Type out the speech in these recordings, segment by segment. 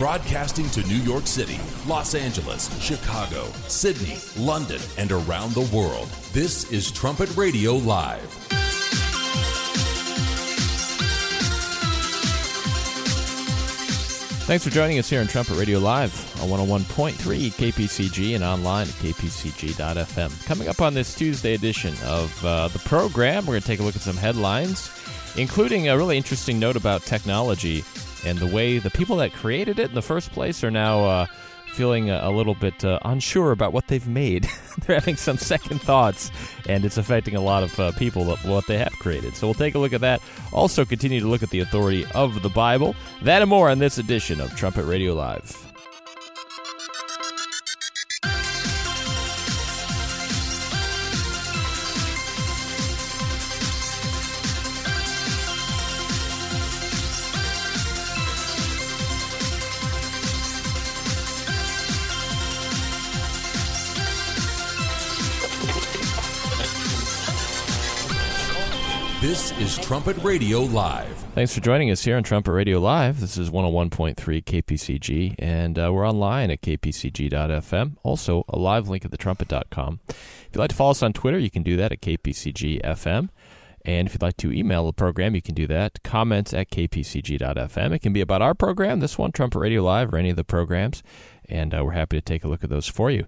Broadcasting to New York City, Los Angeles, Chicago, Sydney, London, and around the world. This is Trumpet Radio Live. Thanks for joining us here on Trumpet Radio Live on 101.3 KPCG and online at kpcg.fm. Coming up on this Tuesday edition of uh, the program, we're going to take a look at some headlines, including a really interesting note about technology and the way the people that created it in the first place are now uh, feeling a, a, little bit uh, unsure about what they've made. They're having some second thoughts, and it's affecting a lot of uh, people what they have created. So we'll take a look at that. Also, continue to look at the authority of the Bible. That and more on this edition of Trumpet Radio Live. This is Trumpet Radio Live. Thanks for joining us here on Trumpet Radio Live. This is 101.3 KPCG, and uh, we're online at kpcg.fm. Also, a live link at thetrumpet.com. If you'd like to follow us on Twitter, you can do that at kpcgfm. And if you'd like to email the program, you can do that. Comments at kpcg.fm. It can be about our program, this one, Trumpet Radio Live, or any of the programs. And uh, we're happy to take a look at those for you.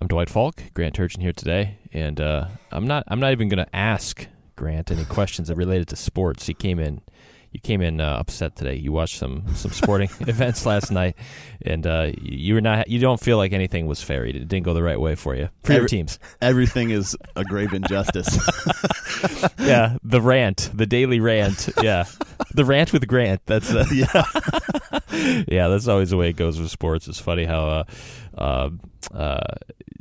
I'm Dwight Falk, Grant Turgeon here today, and uh, I'm not. I'm not even going to ask Grant, any questions that related to sports? You came in, you came in uh, upset today. You watched some some sporting events last night, and uh, you were not. You don't feel like anything was fair. It didn't go the right way for you for Every, your teams. Everything is a grave injustice. yeah, the rant, the daily rant. Yeah, the rant with Grant. That's uh, yeah, yeah. That's always the way it goes with sports. It's funny how. Uh, uh,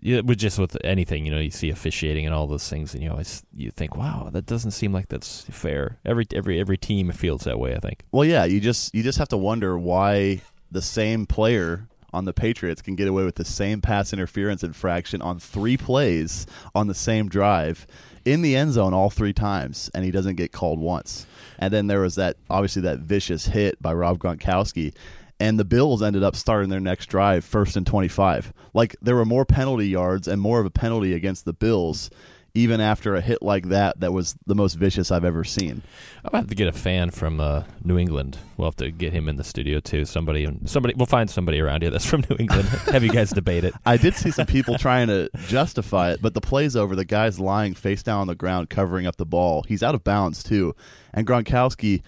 uh, with just with anything, you know, you see officiating and all those things, and you always you think, wow, that doesn't seem like that's fair. Every every every team feels that way. I think. Well, yeah, you just you just have to wonder why the same player on the Patriots can get away with the same pass interference infraction on three plays on the same drive in the end zone all three times, and he doesn't get called once. And then there was that obviously that vicious hit by Rob Gronkowski, and the Bills ended up starting their next drive first and 25. Like there were more penalty yards and more of a penalty against the Bills even after a hit like that that was the most vicious I've ever seen. I'll have to get a fan from uh, New England. We'll have to get him in the studio too. Somebody somebody we'll find somebody around here that's from New England. have you guys debate it. I did see some people trying to justify it, but the play's over. The guy's lying face down on the ground covering up the ball. He's out of bounds too. And Gronkowski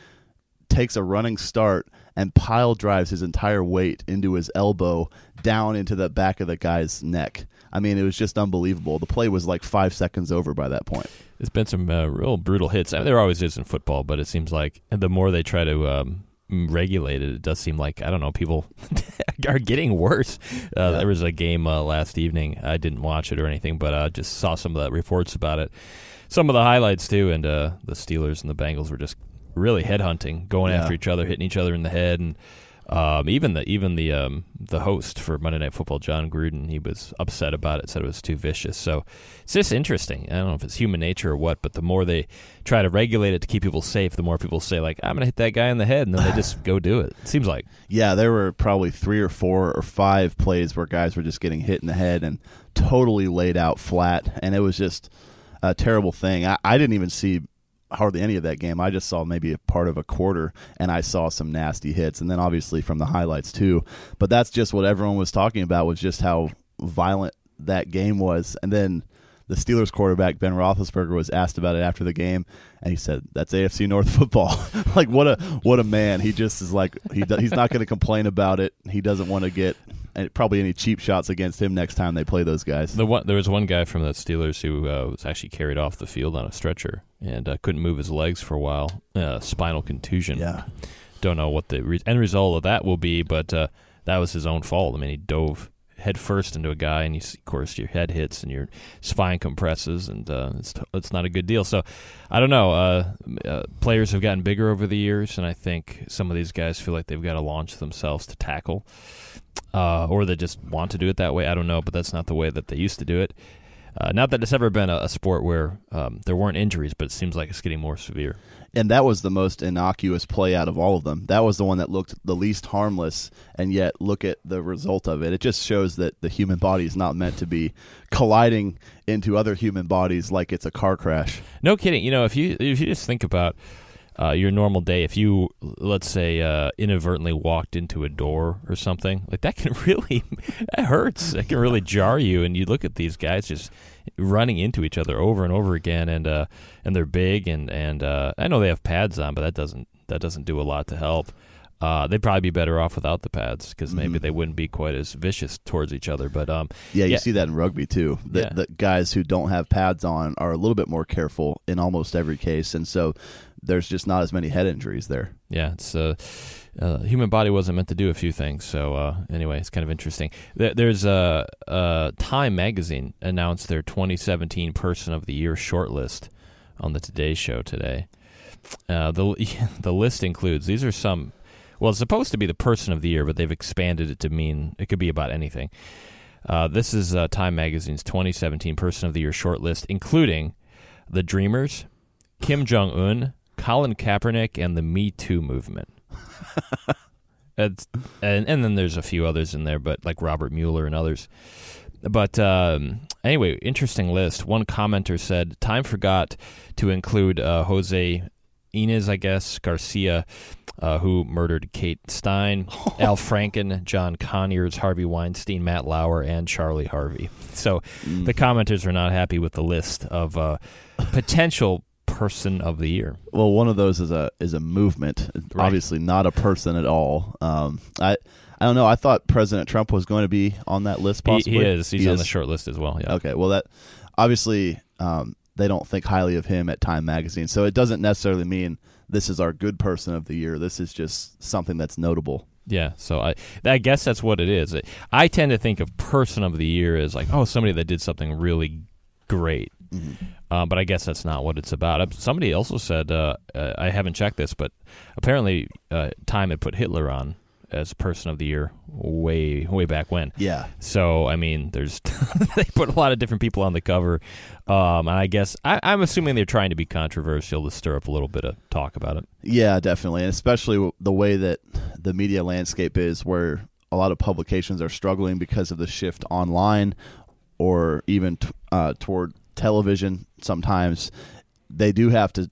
takes a running start and pile drives his entire weight into his elbow down into the back of the guy's neck. I mean, it was just unbelievable. The play was like five seconds over by that point. There's been some uh, real brutal hits. I mean, there always is in football, but it seems like the more they try to um, regulate it, it does seem like I don't know people are getting worse. Uh, yeah. There was a game uh, last evening. I didn't watch it or anything, but I just saw some of the reports about it. Some of the highlights too, and uh, the Steelers and the Bengals were just really headhunting, going yeah. after each other, hitting each other in the head, and um, even the even the um, the host for Monday Night Football, Jon Gruden, he was upset about it, said it was too vicious. So it's just interesting. I don't know if it's human nature or what, but the more they try to regulate it to keep people safe, the more people say like, "I'm going to hit that guy in the head," and then they just go do it. It seems like. Yeah, there were probably three or four or five plays where guys were just getting hit in the head and totally laid out flat, and it was just a terrible thing. I, I didn't even see hardly any of that game. I just saw maybe a part of a quarter, and I saw some nasty hits, and then obviously from the highlights too. But that's just what everyone was talking about was just how violent that game was, and then the Steelers quarterback Ben Roethlisberger was asked about it after the game, and he said, "That's AFC North football." like what a what a man! He just is like he he's not going to complain about it. He doesn't want to get probably any cheap shots against him next time they play those guys. The one, there was one guy from the Steelers who uh, was actually carried off the field on a stretcher and uh, couldn't move his legs for a while. Uh, spinal contusion. Yeah. Don't know what the re- end result of that will be, but uh, that was his own fault. I mean, he dove head first into a guy, and you, of course your head hits and your spine compresses, and uh, it's it's not a good deal. So, I don't know. Uh, uh, players have gotten bigger over the years, and I think some of these guys feel like they've got to launch themselves to tackle, uh, or they just want to do it that way. I don't know, but that's not the way that they used to do it. Uh, not that it's ever been a, a sport where um, there weren't injuries, but it seems like it's getting more severe. And that was the most innocuous play out of all of them. That was the one that looked the least harmless, and yet look at the result of it. It just shows that the human body is not meant to be colliding into other human bodies like it's a car crash. No kidding. You know, if you if you just think about uh, your normal day, if you let's say uh, inadvertently walked into a door or something, like that can really that hurts. That can really jar you. And you look at these guys just running into each other over and over again, and uh, and they're big, and and uh, I know they have pads on, but that doesn't that doesn't do a lot to help. Uh, they'd probably be better off without the pads because maybe Mhm. they wouldn't be quite as vicious towards each other. But um, Yeah, you Yeah. see that in rugby too. The, Yeah. the guys who don't have pads on are a little bit more careful in almost every case, and so there's just not as many head injuries there. yeah, it's uh, uh, human body wasn't meant to do a few things. So uh, anyway, it's kind of interesting. There, there's a uh, Time magazine announced their 2017 Person of the Year shortlist on the Today Show today. Uh, the the list includes these are some. Well, it's supposed to be the Person of the Year, but they've expanded it to mean it could be about anything. Uh, this is uh, Time Magazine's 2017 Person of the Year shortlist, including the Dreamers, Kim Jong Un, Colin Kaepernick, and the Me Too movement. And and then there's a few others in there, but like Robert Mueller and others. But um, anyway, interesting list. One commenter said Time forgot to include uh, Jose Ines, I guess Garcia, uh, who murdered Kate Stein, Al Franken, John Conyers, Harvey Weinstein, Matt Lauer, and Charlie Harvey. So the commenters are not happy with the list of uh, potential person of the year. Well, one of those is a is a movement. Right. Obviously, not a person at all. Um, I I don't know. I thought President Trump was going to be on that list. He, Possibly he is. He's He on is? the short list as well. Yeah. Okay, well that obviously um, they don't think highly of him at Time Magazine, so it doesn't necessarily mean this is our good person of the year. This is just something that's notable. Yeah, so I I guess that's what it is. I tend to think of person of the year as like oh somebody that did something really great, uh, but I guess that's not what it's about. Somebody also said uh, uh, I haven't checked this, but apparently uh, Time had put Hitler on as person of the year way way back when. Yeah, So I mean, there's they put a lot of different people on the cover, um, and I guess I, I'm assuming they're trying to be controversial to stir up a little bit of talk about it. yeah, definitely, and especially the way that the media landscape is, where a lot of publications are struggling because of the shift online, or even t- uh, toward television. Sometimes they do have to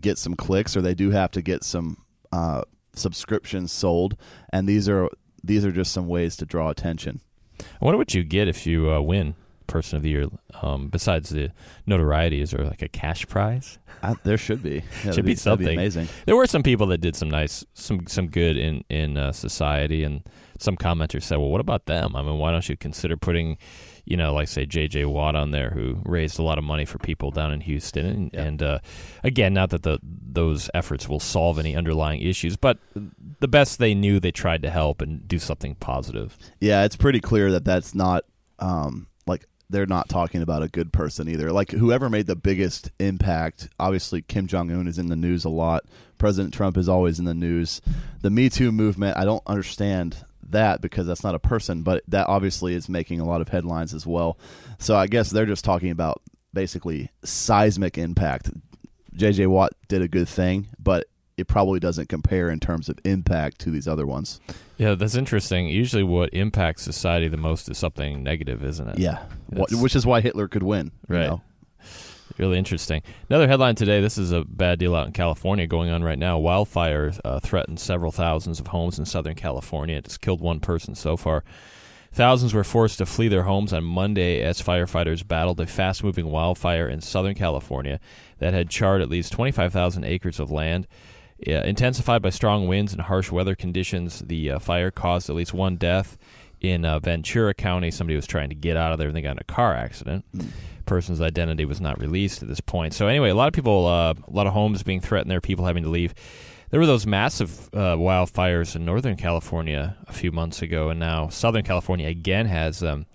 get some clicks, or they do have to get some uh, subscriptions sold, and these are these are just some ways to draw attention. I wonder what you get if you uh, win Person of the Year. Um, besides the notoriety, is there like a cash prize? I, there should be. Yeah, Should be that'd something. amazing. There were some people that did some nice, some some good in in uh, society, and some commenters said, "Well, what about them? I mean, why don't you consider putting, you know, like say J.J. Watt on there, who raised a lot of money for people down in Houston, and, Yeah. and uh, again, not that the those efforts will solve any underlying issues, but the best they knew, they tried to help and do something positive. Yeah, it's pretty clear that that's not um, like they're not talking about a good person either. Like whoever made the biggest impact, obviously Kim Jong Un is in the news a lot. President Trump is always in the news. The Me Too movement, I don't understand that because that's not a person, but that obviously is making a lot of headlines as well. So I guess they're just talking about basically seismic impact. JJ Watt did a good thing, but it probably doesn't compare in terms of impact to these other ones. Yeah, that's interesting. Usually, what impacts society the most is something negative, isn't it? Yeah, That's- which is why Hitler could win. you Right. know? Really interesting. Another headline today. This is a bad deal out in California going on right now. Wildfire uh, threatened several thousands of homes in Southern California. It has killed one person so far. Thousands were forced to flee their homes on Monday as firefighters battled a fast moving wildfire in Southern California that had charred at least 25,000 acres of land. Yeah, intensified by strong winds and harsh weather conditions, the uh, fire caused at least one death in uh, Ventura County. Somebody was trying to get out of there and they got in a car accident. Person's identity was not released at this point. So anyway, a lot of people, uh, a lot of homes being threatened there, people having to leave. There were those massive uh, wildfires in Northern California a few months ago, and now Southern California again has them.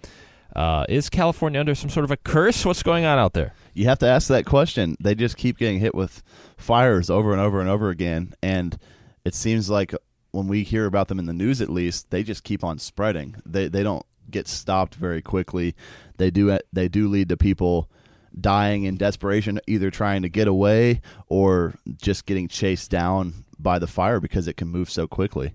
Uh, is California under some sort of a curse? What's going on out there? You have to ask that question. They just keep getting hit with fires over and over and over again, and it seems like when we hear about them in the news, at least they just keep on spreading. They they don't get stopped very quickly. They do they do lead to people dying in desperation, either trying to get away or just getting chased down by the fire because it can move so quickly.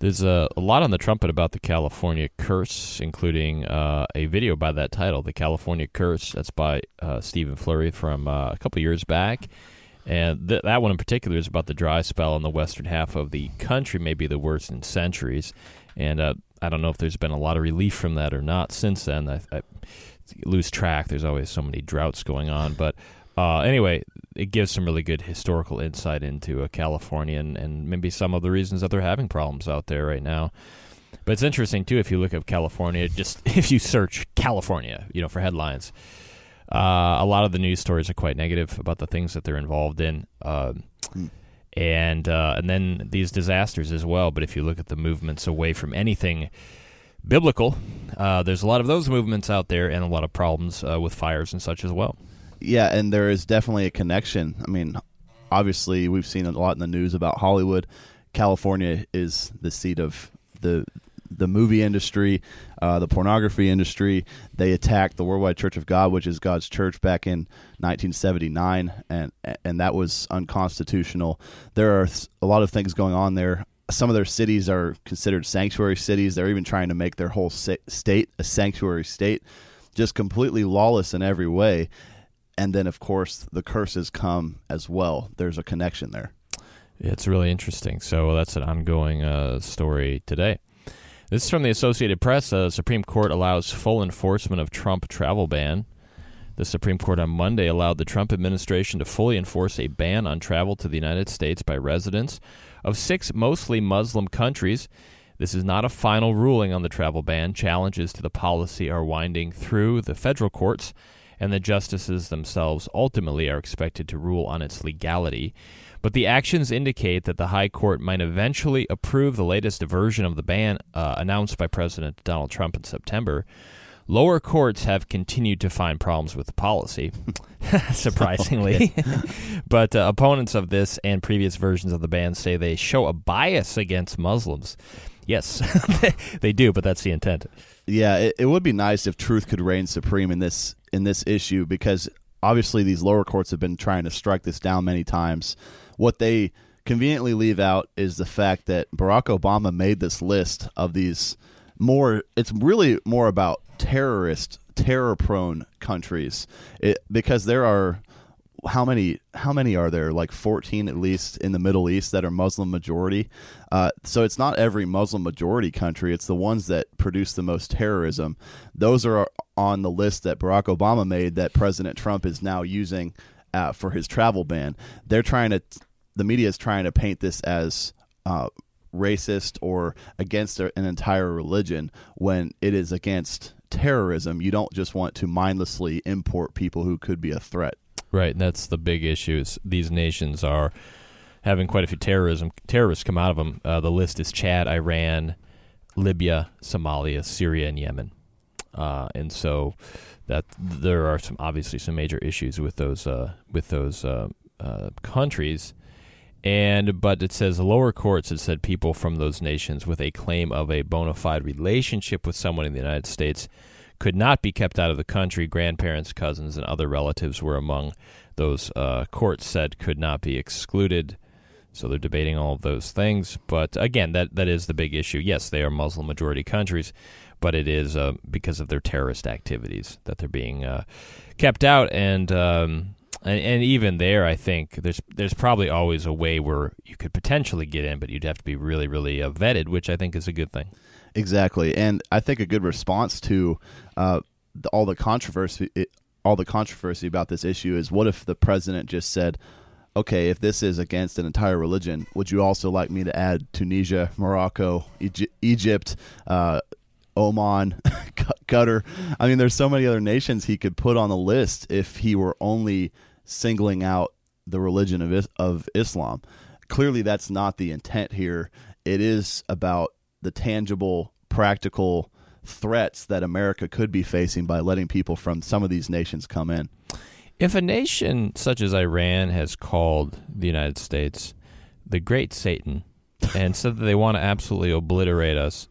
There's a, a lot on the trumpet about the California Curse, including uh, a video by that title, The California Curse. That's by uh, Stephen Flurry from uh, a couple years back. And th- that one in particular is about the dry spell in the western half of the country, maybe the worst in centuries. And uh, I don't know if there's been a lot of relief from that or not since then. I, I lose track. There's always so many droughts going on. But uh, anyway, it gives some really good historical insight into uh, California and, and maybe some of the reasons that they're having problems out there right now. But it's interesting too if you look at California. Just if you search California, you know, for headlines, uh, a lot of the news stories are quite negative about the things that they're involved in, uh, and uh, and then these disasters as well. But if you look at the movements away from anything biblical, uh, there's a lot of those movements out there, and a lot of problems uh, with fires and such as well yeah, and there is definitely a connection. I mean, obviously, we've seen a lot in the news about Hollywood. California is the seat of the the movie industry, uh, the pornography industry. They attacked the Worldwide Church of God, which is God's church, back in 1979, and and that was unconstitutional. There are a lot of things going on there. Some of their cities are considered sanctuary cities. They're even trying to make their whole state a sanctuary state, just completely lawless in every way and then of course the curses come as well. There's a connection there. It's really interesting. So that's an ongoing uh, story today. This is from the Associated Press. The uh, Supreme Court allows full enforcement of Trump travel ban. The Supreme Court on Monday allowed the Trump administration to fully enforce a ban on travel to the United States by residents of six mostly Muslim countries. This is not a final ruling on the travel ban. Challenges to the policy are winding through the federal courts and the justices themselves ultimately are expected to rule on its legality. But the actions indicate that the High Court might eventually approve the latest version of the ban uh, announced by President Donald Trump in September. Lower courts have continued to find problems with the policy, surprisingly. but uh, opponents of this and previous versions of the ban say they show a bias against Muslims. Yes, they do, but that's the intent. Yeah, it, it would be nice if truth could reign supreme in this in this issue because obviously these lower courts have been trying to strike this down many times. What they conveniently leave out is the fact that Barack Obama made this list of these more it's really more about terrorist terror prone countries. It, because there are how many how many are there? Like 14 at least in the middle east that are muslim majority. Uh, so it's not every muslim majority country. It's the ones that produce the most terrorism. Those are on the list that barack obama made that president trump is now using uh, for his travel ban they're trying to the media is trying to paint this as uh, racist or against an entire religion when it is against terrorism you don't just want to mindlessly import people who could be a threat Right, and that's the big issue. Is these nations are having quite a few terrorism terrorists come out of them. Uh, the list is Chad, Iran, Libya, Somalia, Syria, and Yemen. Uh, and so that there are some obviously some major issues with those uh, with those uh, uh, countries. And but it says lower courts have said people from those nations with a claim of a bona fide relationship with someone in the United States could not be kept out of the country. Grandparents, cousins, and other relatives were among those uh, courts said could not be excluded. So they're debating all of those things. But again, that, that is the big issue. Yes, they are Muslim majority countries, but it is uh, because of their terrorist activities that they're being uh, kept out. And, um, and and even there, I think there's there's probably always a way where you could potentially get in, but you'd have to be really really uh, vetted, which I think is a good thing. Exactly, and I think a good response to uh, all the controversy, it, all the controversy about this issue is, what if the president just said, "Okay, if this is against an entire religion, would you also like me to add Tunisia, Morocco, Egypt?" Uh, Oman, Qatar. I mean, there's so many other nations he could put on the list if he were only singling out the religion of of Islam. Clearly, that's not the intent here. It is about the tangible, practical threats that America could be facing by letting people from some of these nations come in. If a nation such as Iran has called the United States the Great Satan and said that they want to absolutely obliterate us,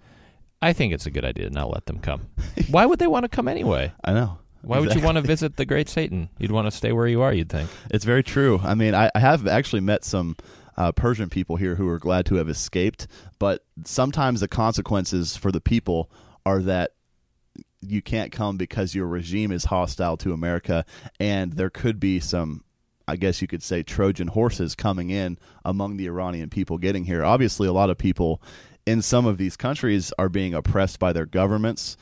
I think it's a good idea to not let them come. Why would they want to come anyway? I know. Why would you want to visit the great Satan? You'd want to stay where you are, you'd think. It's very true. I mean, I, I have actually met some uh, Persian people here who are glad to have escaped, but sometimes the consequences for the people are that you can't come because your regime is hostile to America, and there could be some. I guess you could say Trojan horses coming in among the Iranian people getting here. Obviously, a lot of people in some of these countries are being oppressed by their governments,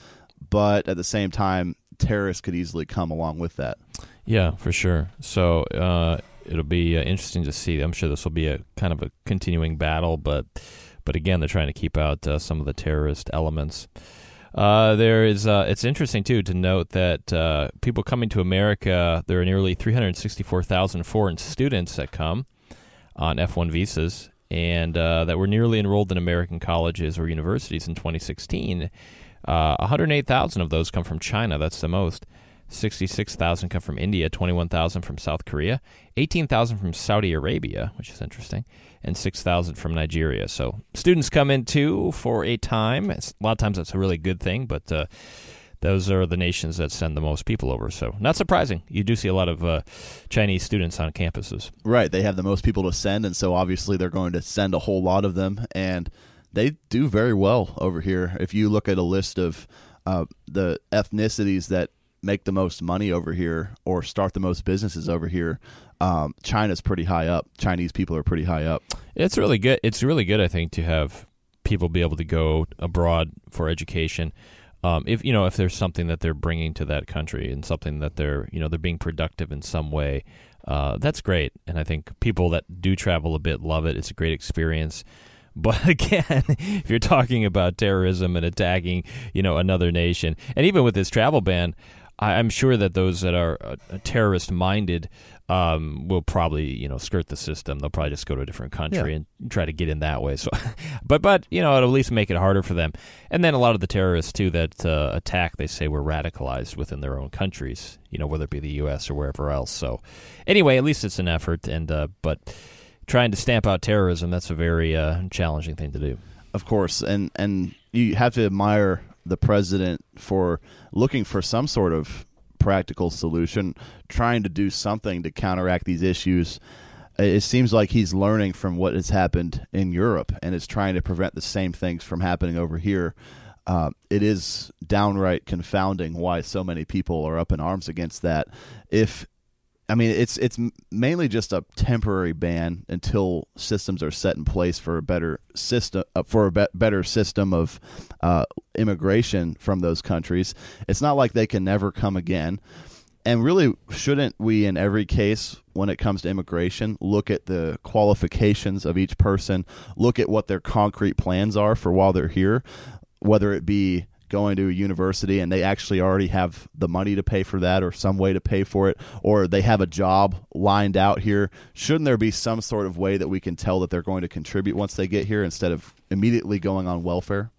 but at the same time, terrorists could easily come along with that. Yeah, for sure. So uh, it'll be uh, interesting to see. I'm sure this will be a kind of a continuing battle, but but again, they're trying to keep out uh, some of the terrorist elements. Uh, there is. Uh, it's interesting too to note that uh, people coming to America. There are nearly 364,000 foreign students that come on F1 visas, and uh, that were nearly enrolled in American colleges or universities in 2016. Uh, 108,000 of those come from China. That's the most. 66,000 come from India, 21,000 from South Korea, 18,000 from Saudi Arabia, which is interesting, and 6,000 from Nigeria. So students come in too for a time. It's, a lot of times that's a really good thing, but uh, those are the nations that send the most people over. So not surprising. You do see a lot of uh, Chinese students on campuses. Right. They have the most people to send, and so obviously they're going to send a whole lot of them, and they do very well over here. If you look at a list of uh, the ethnicities that make the most money over here or start the most businesses over here, um, China's pretty high up. Chinese people are pretty high up. It's really good. It's really good, I think, to have people be able to go abroad for education. Um, if you know if there's something that they're bringing to that country and something that they're you know they're being productive in some way, uh, that's great. And I think people that do travel a bit love it. It's a great experience. But again, if you're talking about terrorism and attacking, you know, another nation, and even with this travel ban, I, am sure that those that are uh, terrorist minded um, will probably you know skirt the system. They'll probably just go to a different country yeah. and try to get in that way. So, but but you know it'll at least make it harder for them. And then a lot of the terrorists too that uh, attack, they say were radicalized within their own countries. You know whether it be the U.S. or wherever else. So anyway, at least it's an effort. And uh, but trying to stamp out terrorism that's a very uh, challenging thing to do. Of course, and and you have to admire the president for looking for some sort of practical solution, trying to do something to counteract these issues. It seems like he's learning from what has happened in Europe and is trying to prevent the same things from happening over here. Uh, it is downright confounding why so many people are up in arms against that. If I mean, it's it's mainly just a temporary ban until systems are set in place for a better system uh, for a be- better system of uh, immigration from those countries. It's not like they can never come again. And really, shouldn't we, in every case, when it comes to immigration, look at the qualifications of each person, look at what their concrete plans are for while they're here, whether it be going to a university and they actually already have the money to pay for that or some way to pay for it or they have a job lined out here shouldn't there be some sort of way that we can tell that they're going to contribute once they get here instead of immediately going on welfare?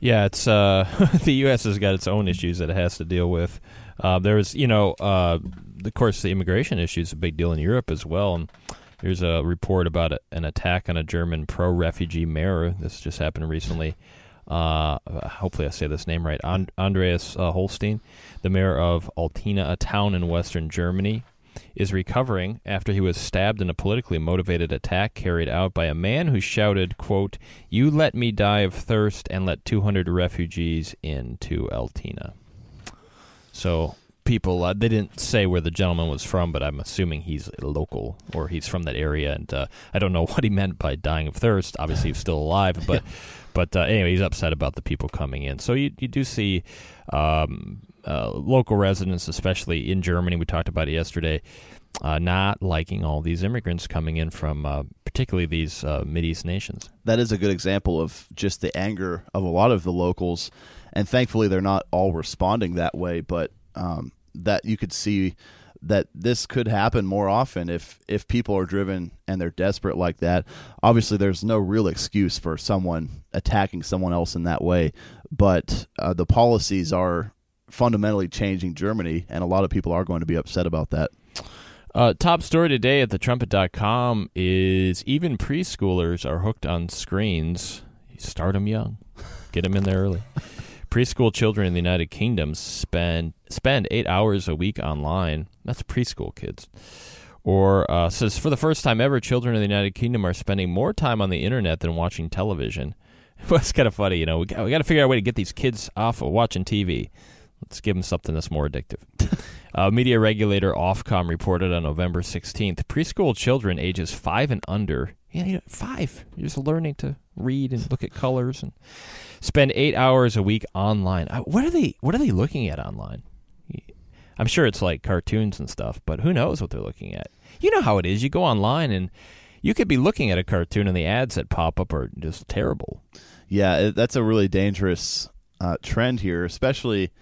Yeah it's uh, the us has got its own issues that it has to deal with. Uh, there's you know uh, of course the immigration issue is a big deal in europe as well and there's a report about an attack on a german pro-refugee mayor. This just happened recently uh, hopefully I say this name right, and- Andreas uh, Hollstein, the mayor of Altena, a town in western Germany, is recovering after he was stabbed in a politically motivated attack carried out by a man who shouted, quote, You let me die of thirst and let 200 refugees into Altena. So people uh, they didn't say where the gentleman was from but i'm assuming he's local or he's from that area. And uh, i don't know what he meant by dying of thirst. Obviously he's still alive but but uh, anyway, he's upset about the people coming in. So you, you do see um, uh, local residents, especially in Germany, we talked about it yesterday, uh, not liking all these immigrants coming in from uh, particularly these uh, East nations. That is a good example of just the anger of a lot of the locals. And thankfully, they're not all responding that way, but um, that you could see that this could happen more often if if people are driven and they're desperate like that. Obviously, there's no real excuse for someone attacking someone else in that way, but uh, the policies are fundamentally changing Germany, and a lot of people are going to be upset about that. Uh, top story today at thetrumpet.com is even preschoolers are hooked on screens. You start them young. Get them in there early. Preschool children in the United Kingdom spend spend eight hours a week online. That's preschool kids. Or uh, says for the first time ever, children in the United Kingdom are spending more time on the internet than watching television. Well, it's kind of funny, you know. We got, we got to figure out a way to get these kids off of watching TV. Let's give them something that's more addictive. uh, media regulator Ofcom reported on November 16th preschool children ages five and under, yeah, you know, five, you're just learning to read and look at colors and spend eight hours a week online. What are they? What are they looking at online? I'm sure it's like cartoons and stuff, but who knows what they're looking at? You know how it is. You go online and you could be looking at a cartoon and the ads that pop up are just terrible. Yeah, that's a really dangerous uh, trend here, especially.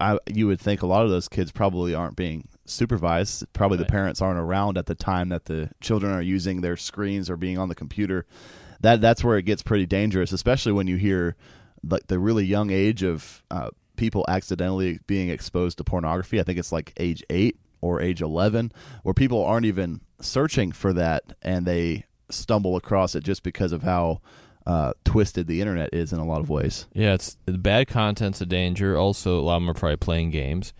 I, you would think a lot of those kids probably aren't being supervised. Probably right. the parents aren't around at the time that the children are using their screens or being on the computer. That that's where it gets pretty dangerous, especially when you hear like the really young age of uh, people accidentally being exposed to pornography. I think it's like age eight or age eleven, where people aren't even searching for that and they stumble across it just because of how uh, twisted the internet is in a lot of ways. Yeah, it's the bad content's a danger. Also, a lot of them are probably playing games,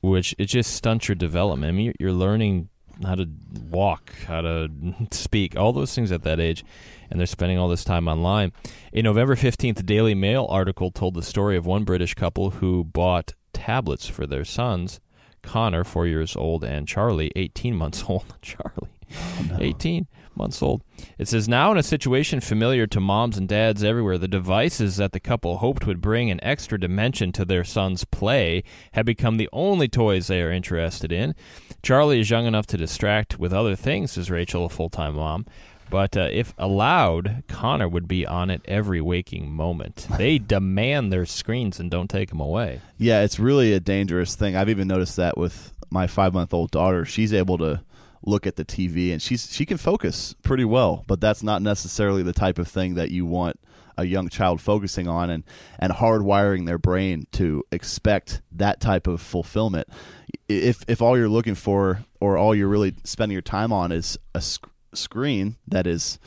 which it just stunts your development. I mean, you're learning how to walk, how to speak, all those things at that age, and they're spending all this time online. A November 15th Daily Mail article told the story of one British couple who bought tablets for their sons Connor, four years old, and Charlie, 18 months old. Charlie, oh, no. 18 months old. It says, now in a situation familiar to moms and dads everywhere, the devices that the couple hoped would bring an extra dimension to their son's play have become the only toys they are interested in. Charlie is young enough to distract with other things, says Rachel, a full time mom. But uh, if allowed, Connor would be on it every waking moment. They demand their screens and don't take them away. Yeah, it's really a dangerous thing. I've even noticed that with my five month old daughter. She's able to look at the TV and she's she can focus pretty well, but that's not necessarily the type of thing that you want a young child focusing on and and hardwiring their brain to expect that type of fulfillment. If if all you're looking for or all you're really spending your time on is a sc- screen that is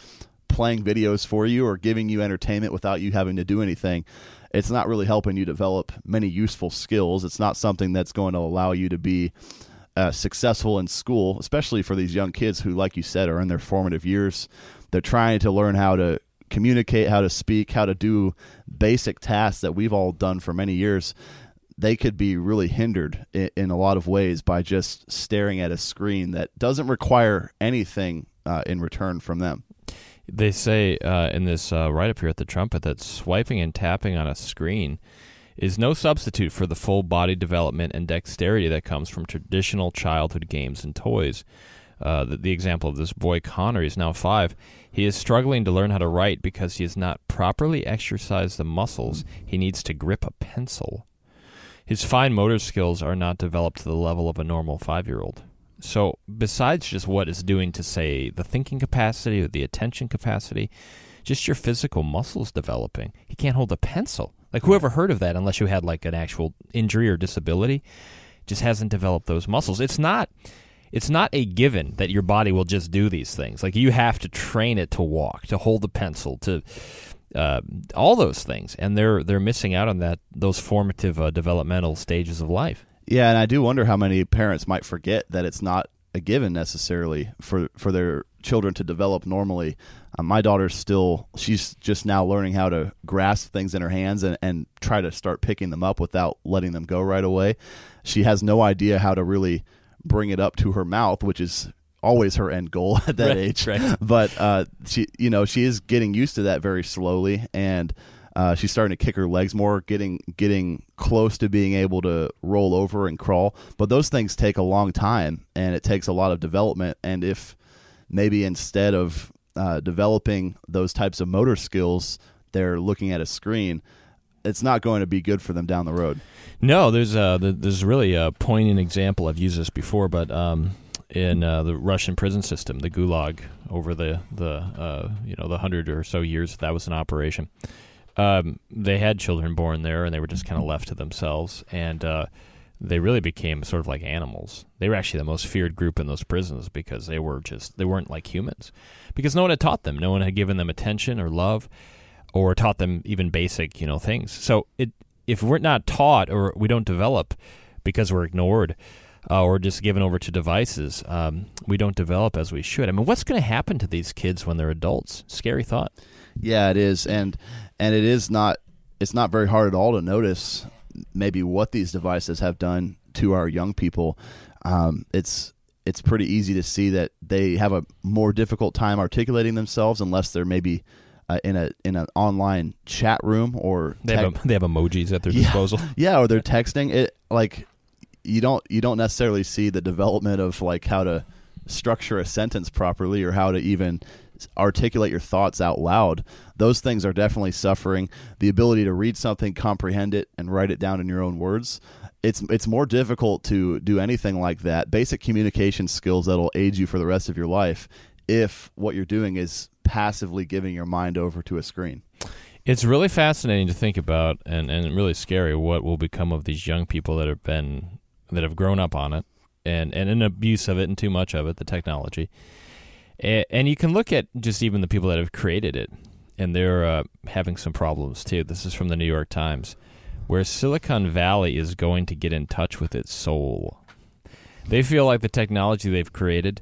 playing videos for you or giving you entertainment without you having to do anything, it's not really helping you develop many useful skills. It's not something that's going to allow you to be uh, successful in school, especially for these young kids who, like you said, are in their formative years. They're trying to learn how to communicate, how to speak, how to do basic tasks that we've all done for many years they could be really hindered in, in, a lot of ways by just staring at a screen that doesn't require anything uh, in return from them. They say uh, in this uh, write up here at the Trumpet that swiping and tapping on a screen is no substitute for the full body development and dexterity that comes from traditional childhood games and toys. Uh, the, the, example of this boy Connor, he's now five. He is struggling to learn how to write because he has not properly exercised the muscles he needs to grip a pencil. His fine motor skills are not developed to the level of a normal five year old. So, besides just what it's doing to, say, the thinking capacity or the attention capacity, just your physical muscles developing. He can't hold a pencil. Like, whoever heard of that unless you had like an actual injury or disability? Just hasn't developed those muscles. It's not. It's not a given that your body will just do these things. Like you have to train it to walk, to hold a pencil, to uh, all those things, and they're they're missing out on that those formative uh, developmental stages of life. Yeah, and I do wonder how many parents might forget that it's not a given necessarily for for their children to develop normally. Uh, my daughter's still she's just now learning how to grasp things in her hands and, and try to start picking them up without letting them go right away. She has no idea how to really bring it up to her mouth, which is always her end goal at that right, age. Right. But uh, she you know she is getting used to that very slowly and uh, she's starting to kick her legs more, getting getting close to being able to roll over and crawl. But those things take a long time, and it takes a lot of development. And if maybe instead of uh, developing those types of motor skills, they're looking at a screen, it's not going to be good for them down the road. No, there's a there's really a poignant example. I've used this before, but um, in uh, the Russian prison system, the Gulag, over the the uh, you know the hundred or so years that was an operation um, they had children born there, and they were just kind of left to themselves, and uh, they really became sort of like animals. They were actually the most feared group in those prisons because they were just they weren't like humans, because no one had taught them, no one had given them attention or love. or taught them even basic, you know, things. So it if we're not taught or we don't develop because we're ignored uh, or just given over to devices, um, we don't develop as we should. I mean, what's going to happen to these kids when they're adults? Scary thought. Yeah, it is, and and it is not. It's not very hard at all to notice maybe what these devices have done to our young people. Um, it's it's pretty easy to see that they have a more difficult time articulating themselves unless they're maybe uh, in a in an online chat room or they have a, they have emojis at their yeah, disposal. Yeah, or they're texting it like you don't you don't necessarily see the development of like how to structure a sentence properly or how to even articulate your thoughts out loud. Those things are definitely suffering. The ability to read something, comprehend it, and write it down in your own words. It's it's more difficult to do anything like that. Basic communication skills that'll aid you for the rest of your life if what you're doing is passively giving your mind over to a screen. It's really fascinating to think about and, and really scary what will become of these young people that have been that have grown up on it and, and an abuse of it and too much of it, the technology. And, you can look at just even the people that have created it, and they're uh, having some problems too. This is from the New York Times, where Silicon Valley is going to get in touch with its soul. They feel like the technology they've created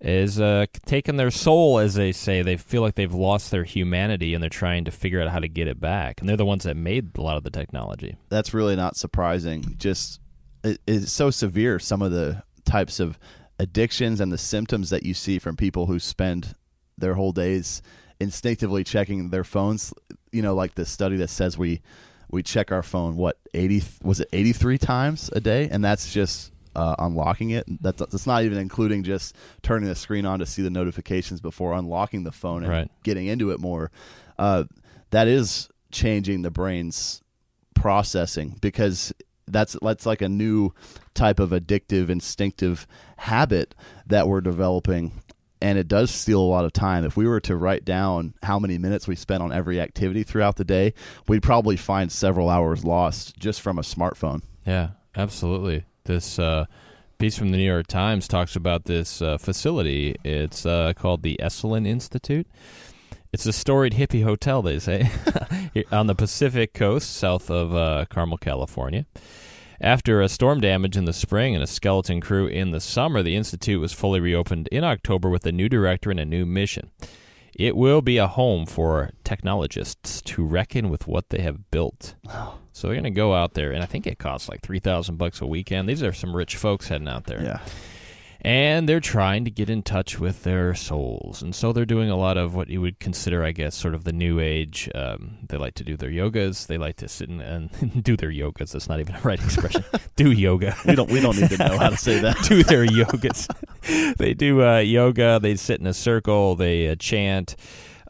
is uh, taking their soul, as they say. They feel like they've lost their humanity, and they're trying to figure out how to get it back. And they're the ones that made a lot of the technology. That's really not surprising. Just it, it's so severe. Some of the types of addictions and the symptoms that you see from people who spend their whole days instinctively checking their phones. You know, like the study that says we we check our phone what eighty was it eighty three times a day, and that's just uh, unlocking it. That's that's not even including just turning the screen on to see the notifications before unlocking the phone and right. getting into it more. Uh, that is changing the brain's processing because that's that's like a new type of addictive instinctive habit that we're developing and it does steal a lot of time. If we were to write down how many minutes we spent on every activity throughout the day, we'd probably find several hours lost just from a smartphone. Yeah, absolutely. This uh, piece from the New York Times talks about this uh, facility. It's uh, called the Esalen Institute. It's a storied hippie hotel, they say, on the Pacific coast south of uh, Carmel, California. After a storm damage in the spring and a skeleton crew in the summer, the Institute was fully reopened in October with a new director and a new mission. It will be a home for technologists to reckon with what they have built. So they're going to go out there, and I think it costs like three thousand bucks a weekend. These are some rich folks heading out there. Yeah. And they're trying to get in touch with their souls. And so they're doing a lot of what you would consider, I guess, sort of the new age. Um, they like to do their yogas. They like to sit and, and do their yogas. That's not even a right expression. do yoga. We don't, we don't need to know how to say that. do their yogas. they do uh, yoga. They sit in a circle. They uh, chant.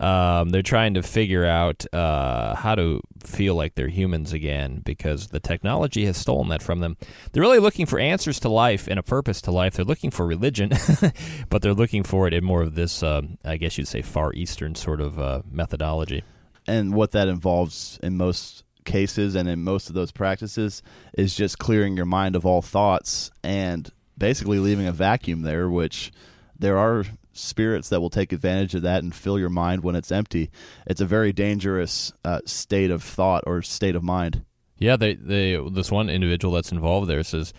Um, they're trying to figure out uh, how to feel like they're humans again because the technology has stolen that from them. They're really looking for answers to life and a purpose to life. They're looking for religion, but they're looking for it in more of this, uh, I guess you'd say, Far Eastern sort of uh, methodology. And what that involves in most cases and in most of those practices is just clearing your mind of all thoughts and basically leaving a vacuum there, which there are spirits that will take advantage of that and fill your mind when it's empty. It's a very dangerous uh, state of thought or state of mind. Yeah, they, they this one individual that's involved there says,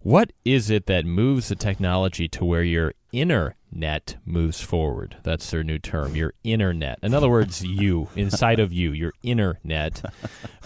"What is it that moves the technology to where your inner net moves forward?" That's their new term, your inner net. In other words, you inside of you, your inner net.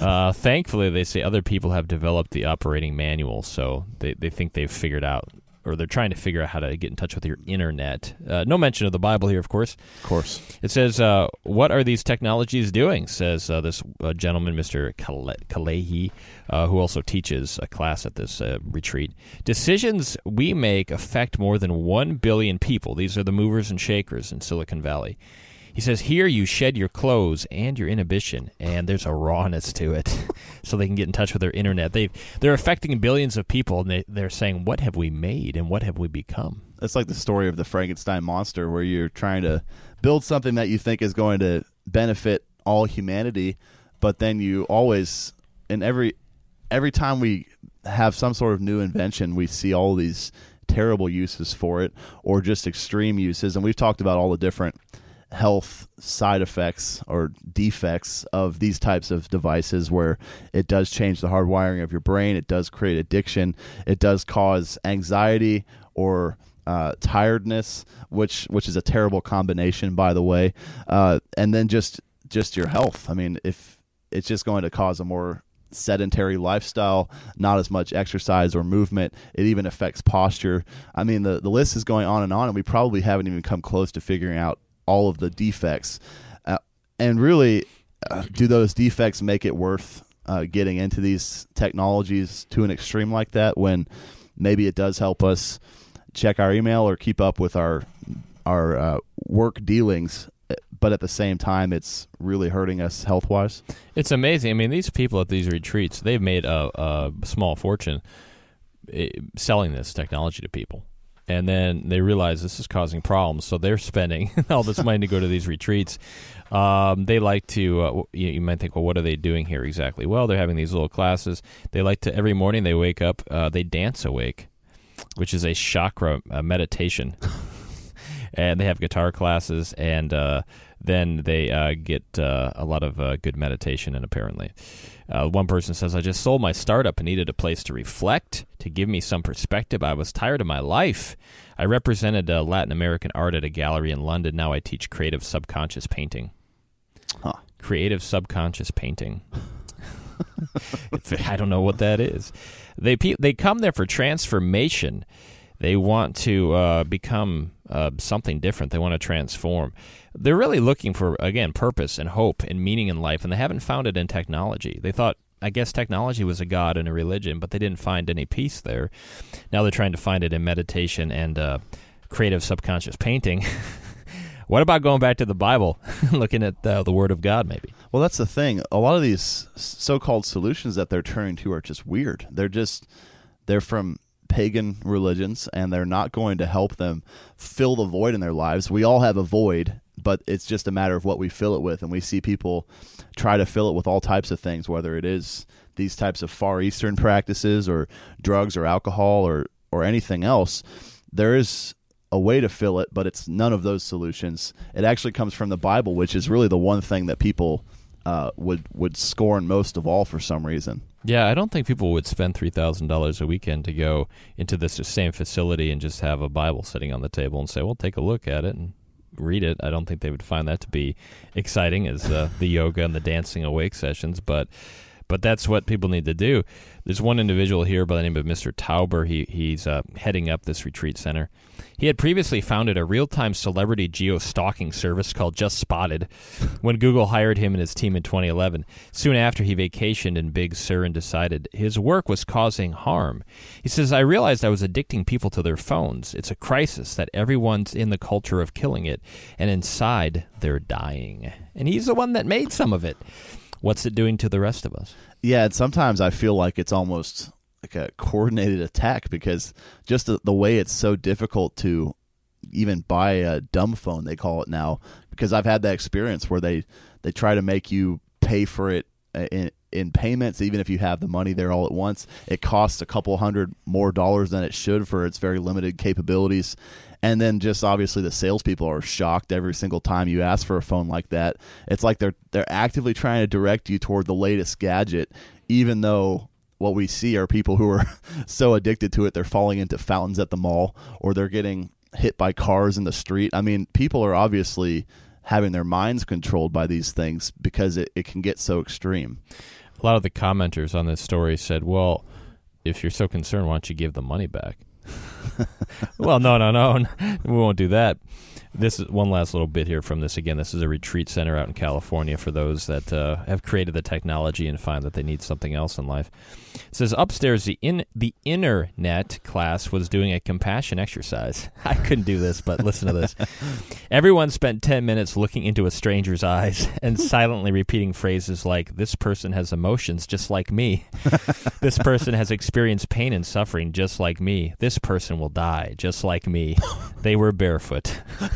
Uh, thankfully, they say other people have developed the operating manual, so they, they think they've figured out or they're trying to figure out how to get in touch with your internet. Uh, no mention of the Bible here, of course. Of course. It says, uh, "What are these technologies doing?" Says uh, this uh, gentleman, Mister Kalehi, uh, who also teaches a class at this uh, retreat. Decisions we make affect more than one billion people. These are the movers and shakers in Silicon Valley. He says, Here you shed your clothes and your inhibition, and there's a rawness to it. so they can get in touch with their internet. they they're affecting billions of people, and they, they're saying, What have we made and what have we become? It's like the story of the Frankenstein monster, where you're trying to build something that you think is going to benefit all humanity, but then you always, in every every time we have some sort of new invention, we see all these terrible uses for it or just extreme uses. And we've talked about all the different health side effects or defects of these types of devices where it does change the hardwiring of your brain it does create addiction it does cause anxiety or uh, tiredness which which is a terrible combination by the way uh, and then just just your health i mean if it's just going to cause a more sedentary lifestyle, not as much exercise or movement. It even affects posture. I mean, the, the list is going on and on, and we probably haven't even come close to figuring out all of the defects. Uh, and really, uh, do those defects make it worth uh, getting into these technologies to an extreme like that when maybe it does help us check our email or keep up with our our uh, work dealings but at the same time, it's really hurting us health wise. It's amazing. I mean, these people at these retreats, they've made a, a small fortune eh, selling this technology to people. And then they realize this is causing problems, so they're spending all this money to go to these retreats. Um, they like to. Uh, you, you, might think, well, what are they doing here exactly? Well, they're having these little classes. They like to every morning they wake up, uh, they dance awake, which is a chakra uh, meditation, and they have guitar classes and uh, then they uh, get uh, a lot of good meditation. And apparently, uh, one person says, I just sold my startup and needed a place to reflect, to give me some perspective. I was tired of my life. I represented a Latin American art at a gallery in London. Now I teach creative subconscious painting. Huh. Creative subconscious painting. I don't know what that is. They they come there for transformation. They want to uh, become uh, something different. They want to transform. They're really looking for, again, purpose and hope and meaning in life, and they haven't found it in technology. They thought, I guess, technology was a god and a religion, but they didn't find any peace there. Now they're trying to find it in meditation and uh, creative subconscious painting. what about going back to the Bible, looking at uh, the Word of God, maybe? Well, that's the thing. A lot of these so-called solutions that they're turning to are just weird. They're just they're from pagan religions and they're not going to help them fill the void in their lives. We all have a void, but it's just a matter of what we fill it with. And we see people try to fill it with all types of things, whether it is these types of Far Eastern practices or drugs or alcohol or, or anything else. There is a way to fill it, but it's none of those solutions. It actually comes from the Bible, which is really the one thing that people uh, would would scorn most of all for some reason. Yeah, I don't think people would spend three thousand dollars a weekend to go into this same facility and just have a Bible sitting on the table and say, "Well, take a look at it and read it." I don't think they would find that to be exciting as uh, the yoga and the dancing awake sessions, but but that's what people need to do. There's one individual here by the name of Mr. Tauber. He he's uh, heading up this retreat center. He had previously founded a real-time celebrity geo-stalking service called Just Spotted when Google hired him and his team in 2011. Soon after, he vacationed in Big Sur and decided his work was causing harm. He says, "I realized I was addicting people to their phones. It's a crisis that everyone's in the culture of killing it, and inside they're dying." And he's the one that made some of it. What's it doing to the rest of us? Yeah, and sometimes I feel like it's almost like a coordinated attack because just the, the way it's so difficult to even buy a dumb phone they call it now because I've had that experience where they they try to make you pay for it uh, in, in payments even if you have the money there all at once it costs a couple hundred more dollars than it should for its very limited capabilities and then just obviously the salespeople are shocked every single time you ask for a phone like that. It's like they're they're actively trying to direct you toward the latest gadget, even though what we see are people who are so addicted to it they're falling into fountains at the mall or they're getting hit by cars in the street. I mean, people are obviously having their minds controlled by these things because it, it can get so extreme. A lot of the commenters on this story said, well, if you're so concerned, why don't you give the money back? well, no, no, no, we won't do that. This is one last little bit here from this. Again, this is a retreat center out in California for those that uh, have created the technology and find that they need something else in life. It says upstairs, the in the internet class was doing a compassion exercise. I couldn't do this, but listen to this. Everyone spent ten minutes looking into a stranger's eyes and silently repeating phrases like, "This person has emotions just like me. this person has experienced pain and suffering just like me. This person will die just like me. They were barefoot."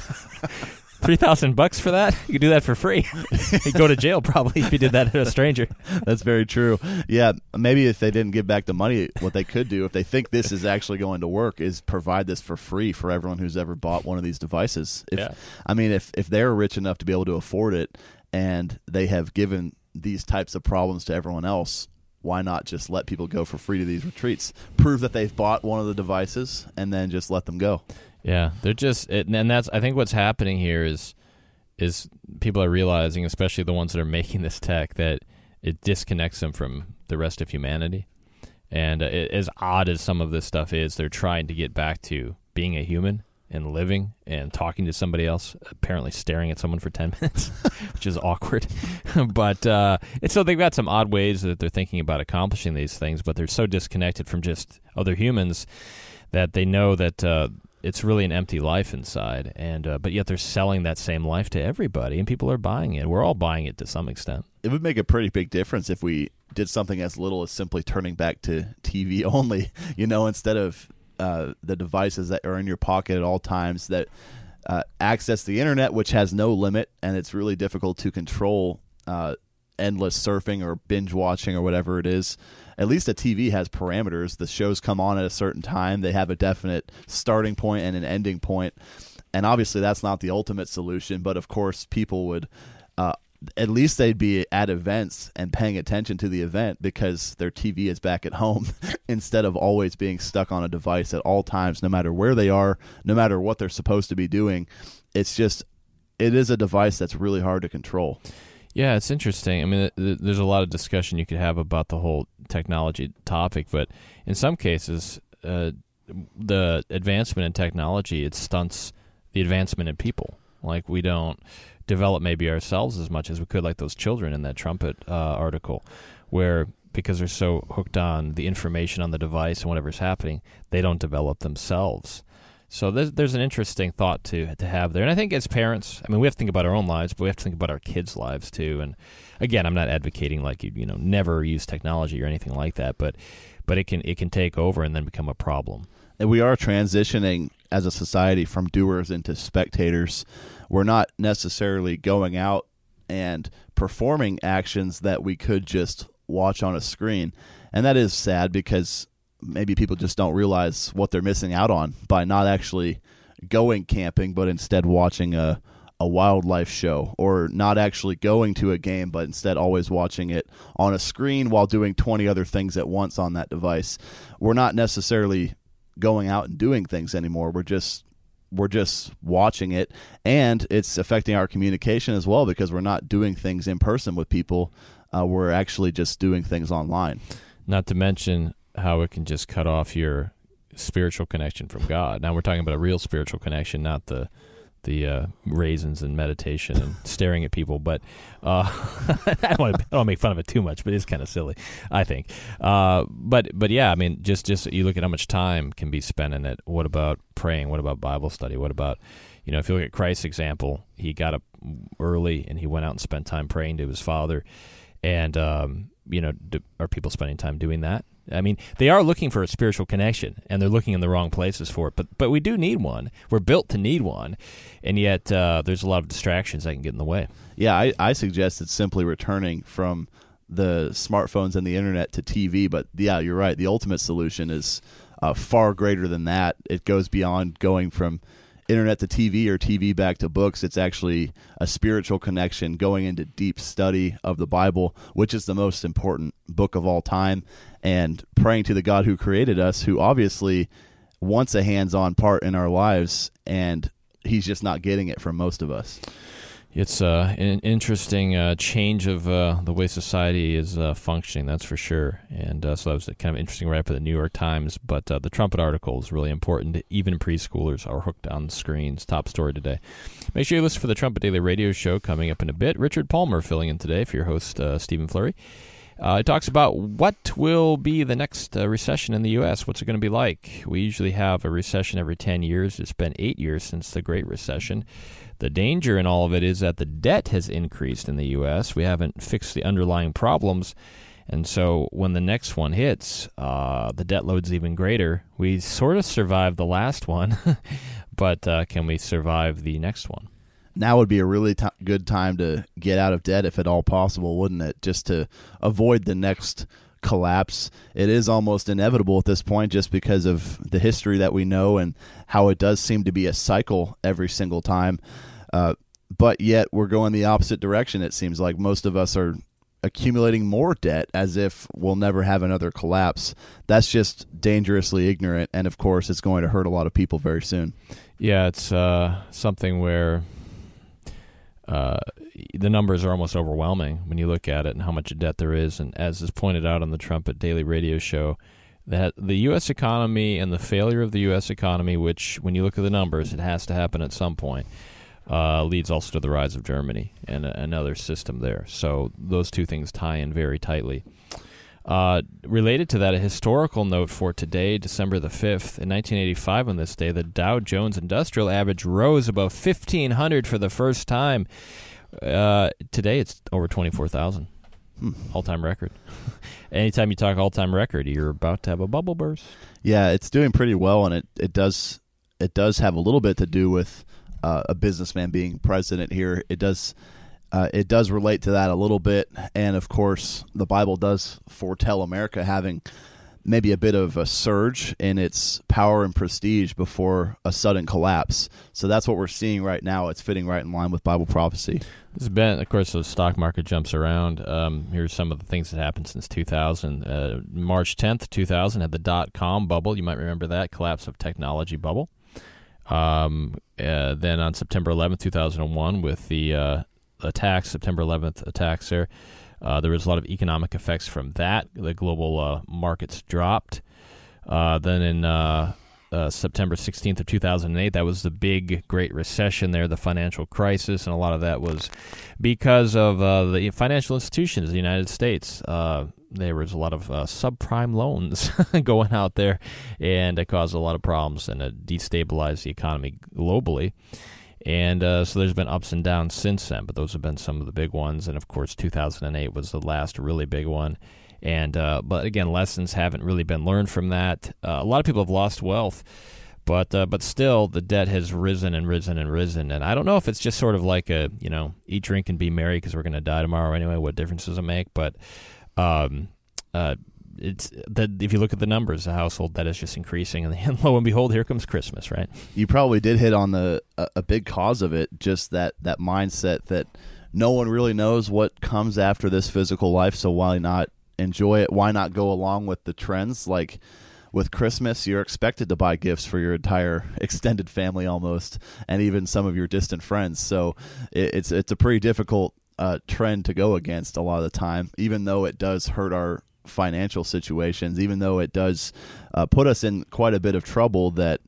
Three thousand bucks for that? You could do that for free. You'd go to jail probably if you did that to a stranger. That's very true. Yeah, maybe if they didn't give back the money, what they could do, if they think this is actually going to work, is provide this for free for everyone who's ever bought one of these devices. If, Yeah. I mean, if if they're rich enough to be able to afford it, and they have given these types of problems to everyone else. Why not just let people go for free to these retreats? Prove that they've bought one of the devices, and then just let them go. Yeah, they're just, and that's I think what's happening here is is people are realizing, especially the ones that are making this tech, that it disconnects them from the rest of humanity. And uh, it, as odd as some of this stuff is, they're trying to get back to being a human and living and talking to somebody else. Apparently, staring at someone for ten minutes, which is awkward. but uh, so they've got some odd ways that they're thinking about accomplishing these things, but they're so disconnected from just other humans that they know that uh, it's really an empty life inside, and uh, but yet they're selling that same life to everybody, and people are buying it. We're all buying it to some extent. It would make a pretty big difference if we did something as little as simply turning back to TV only. You know, instead of uh, the devices that are in your pocket at all times that uh, access the internet, which has no limit, and it's really difficult to control uh, endless surfing or binge watching or whatever it is. At least a TV has parameters. The shows come on at a certain time. They have a definite starting point and an ending point. And obviously, that's not the ultimate solution. But of course, people would uh, at least they'd be at events and paying attention to the event because their TV is back at home instead of always being stuck on a device at all times, no matter where they are, no matter what they're supposed to be doing. It's just, it is a device that's really hard to control. Yeah, it's interesting. I mean, th- th- there's a lot of discussion you could have about the whole technology topic, but in some cases, uh, the advancement in technology it stunts the advancement in people. Like we don't develop maybe ourselves as much as we could, like those children in that trumpet uh, article, where because they're so hooked on the information on the device and whatever's happening, they don't develop themselves. So there's, there's an interesting thought to to have there, and I think as parents, I mean, we have to think about our own lives, but we have to think about our kids' lives too. And again, I'm not advocating like you you know never use technology or anything like that, but but it can it can take over and then become a problem. And we are transitioning as a society from doers into spectators. We're not necessarily going out and performing actions that we could just watch on a screen. And that is sad because maybe people just don't realize what they're missing out on by not actually going camping, but instead watching a, a wildlife show, or not actually going to a game, but instead always watching it on a screen while doing 20 other things at once on that device. We're not necessarily going out and doing things anymore. We're just we're just watching it and it's affecting our communication as well because we're not doing things in person with people uh, we're actually just doing things online Not to mention how it can just cut off your spiritual connection from God. Now we're talking about a real spiritual connection, not the the uh, raisins and meditation and staring at people. But uh, I don't want to I don't make fun of it too much, but it's kind of silly, I think. Uh, but but yeah, I mean, just just you look at how much time can be spent in it. What about praying? What about Bible study? What about you know, if you look at Christ's example, he got up early and he went out and spent time praying to his Father. And um, you know, do, are people spending time doing that? I mean, they are looking for a spiritual connection, and they're looking in the wrong places for it. But but we do need one. We're built to need one, and yet uh, there's a lot of distractions that can get in the way. yeah I, I suggest it's simply returning from the smartphones and the internet to tv but yeah you're right the ultimate solution is uh, far greater than that it goes beyond going from internet to tv or tv back to books it's actually a spiritual connection going into deep study of the bible which is the most important book of all time and praying to the god who created us who obviously wants a hands-on part in our lives and he's just not getting it from most of us It's uh, an interesting uh, change of uh, the way society is uh, functioning, that's for sure. And uh, so that was kind of interesting up of the New York Times. But uh, the trumpet article is really important. Even preschoolers are hooked on screens. Top story today. Make sure you listen for the Trumpet Daily Radio Show coming up in a bit. Richard Palmer filling in today for your host, Stephen Flurry. Uh, it talks about what will be the next uh, recession in the U.S. What's it going to be like? We usually have a recession every 10 years. It's been eight years since the Great Recession. The danger in all of it is that the debt has increased in the U.S. We haven't fixed the underlying problems. And so when the next one hits, uh, the debt load's even greater. We sort of survived the last one, but uh, can we survive the next one? Now would be a really t- good time to get out of debt if at all possible, wouldn't it? Just to avoid the next collapse. It is almost inevitable at this point just because of the history that we know and how it does seem to be a cycle every single time. Uh, but yet we're going the opposite direction. It seems like most of us are accumulating more debt as if we'll never have another collapse. That's just dangerously ignorant. And of course, it's going to hurt a lot of people very soon. Yeah, it's uh, something where uh, the numbers are almost overwhelming when you look at it and how much debt there is. And as is pointed out on the Trumpet Daily Radio Show, that the U.S. economy and the failure of the U.S. economy, which when you look at the numbers, it has to happen at some point, uh, leads also to the rise of Germany and another system there. So those two things tie in very tightly. Uh, related to that, a historical note for today, December the 5th. In 1985, on this day, the Dow Jones Industrial Average rose above 1,500 for the first time. Uh, today, it's over 24,000. Hmm. All time record. Anytime you talk all time record, you're about to have a bubble burst. Yeah, it's doing pretty well, and it, it does it does have a little bit to do with uh, a businessman being president here. It does uh, it does relate to that a little bit. And of course, the Bible does foretell America having maybe a bit of a surge in its power and prestige before a sudden collapse. So that's what we're seeing right now. It's fitting right in line with Bible prophecy. This has been, of course, the stock market jumps around. Um, here's some of the things that happened since 2000. Uh, March 10th, 2000, had the dot com bubble. You might remember that collapse of technology bubble. Um, uh, then on September 11th, 2001, with the uh, attacks, September 11th attacks there. Uh, there was a lot of economic effects from that. The global uh, markets dropped. Uh, then in uh, uh, September 16th of 2008, that was the big Great Recession there, the financial crisis, and a lot of that was because of uh, the financial institutions in the United States. there was a lot of subprime loans going out there, and it caused a lot of problems and it destabilized the economy globally. And uh, so there's been ups and downs since then, but those have been some of the big ones. And of course, 2008 was the last really big one. And uh, but again, lessons haven't really been learned from that. Uh, a lot of people have lost wealth, but uh, but still, the debt has risen and risen and risen. And I don't know if it's just sort of like a you know eat, drink, and be merry because we're going to die tomorrow anyway. What difference does it make? But um, uh, it's that if you look at the numbers, the household that is just increasing, and lo and behold, here comes Christmas, right? You probably did hit on the a, a big cause of it, just that that mindset that no one really knows what comes after this physical life, so why not enjoy it? Why not go along with the trends? Like with Christmas, you're expected to buy gifts for your entire extended family almost, and even some of your distant friends. So it, it's it's a pretty difficult uh, trend to go against a lot of the time, even though it does hurt our financial situations, even though it does uh, put us in quite a bit of trouble that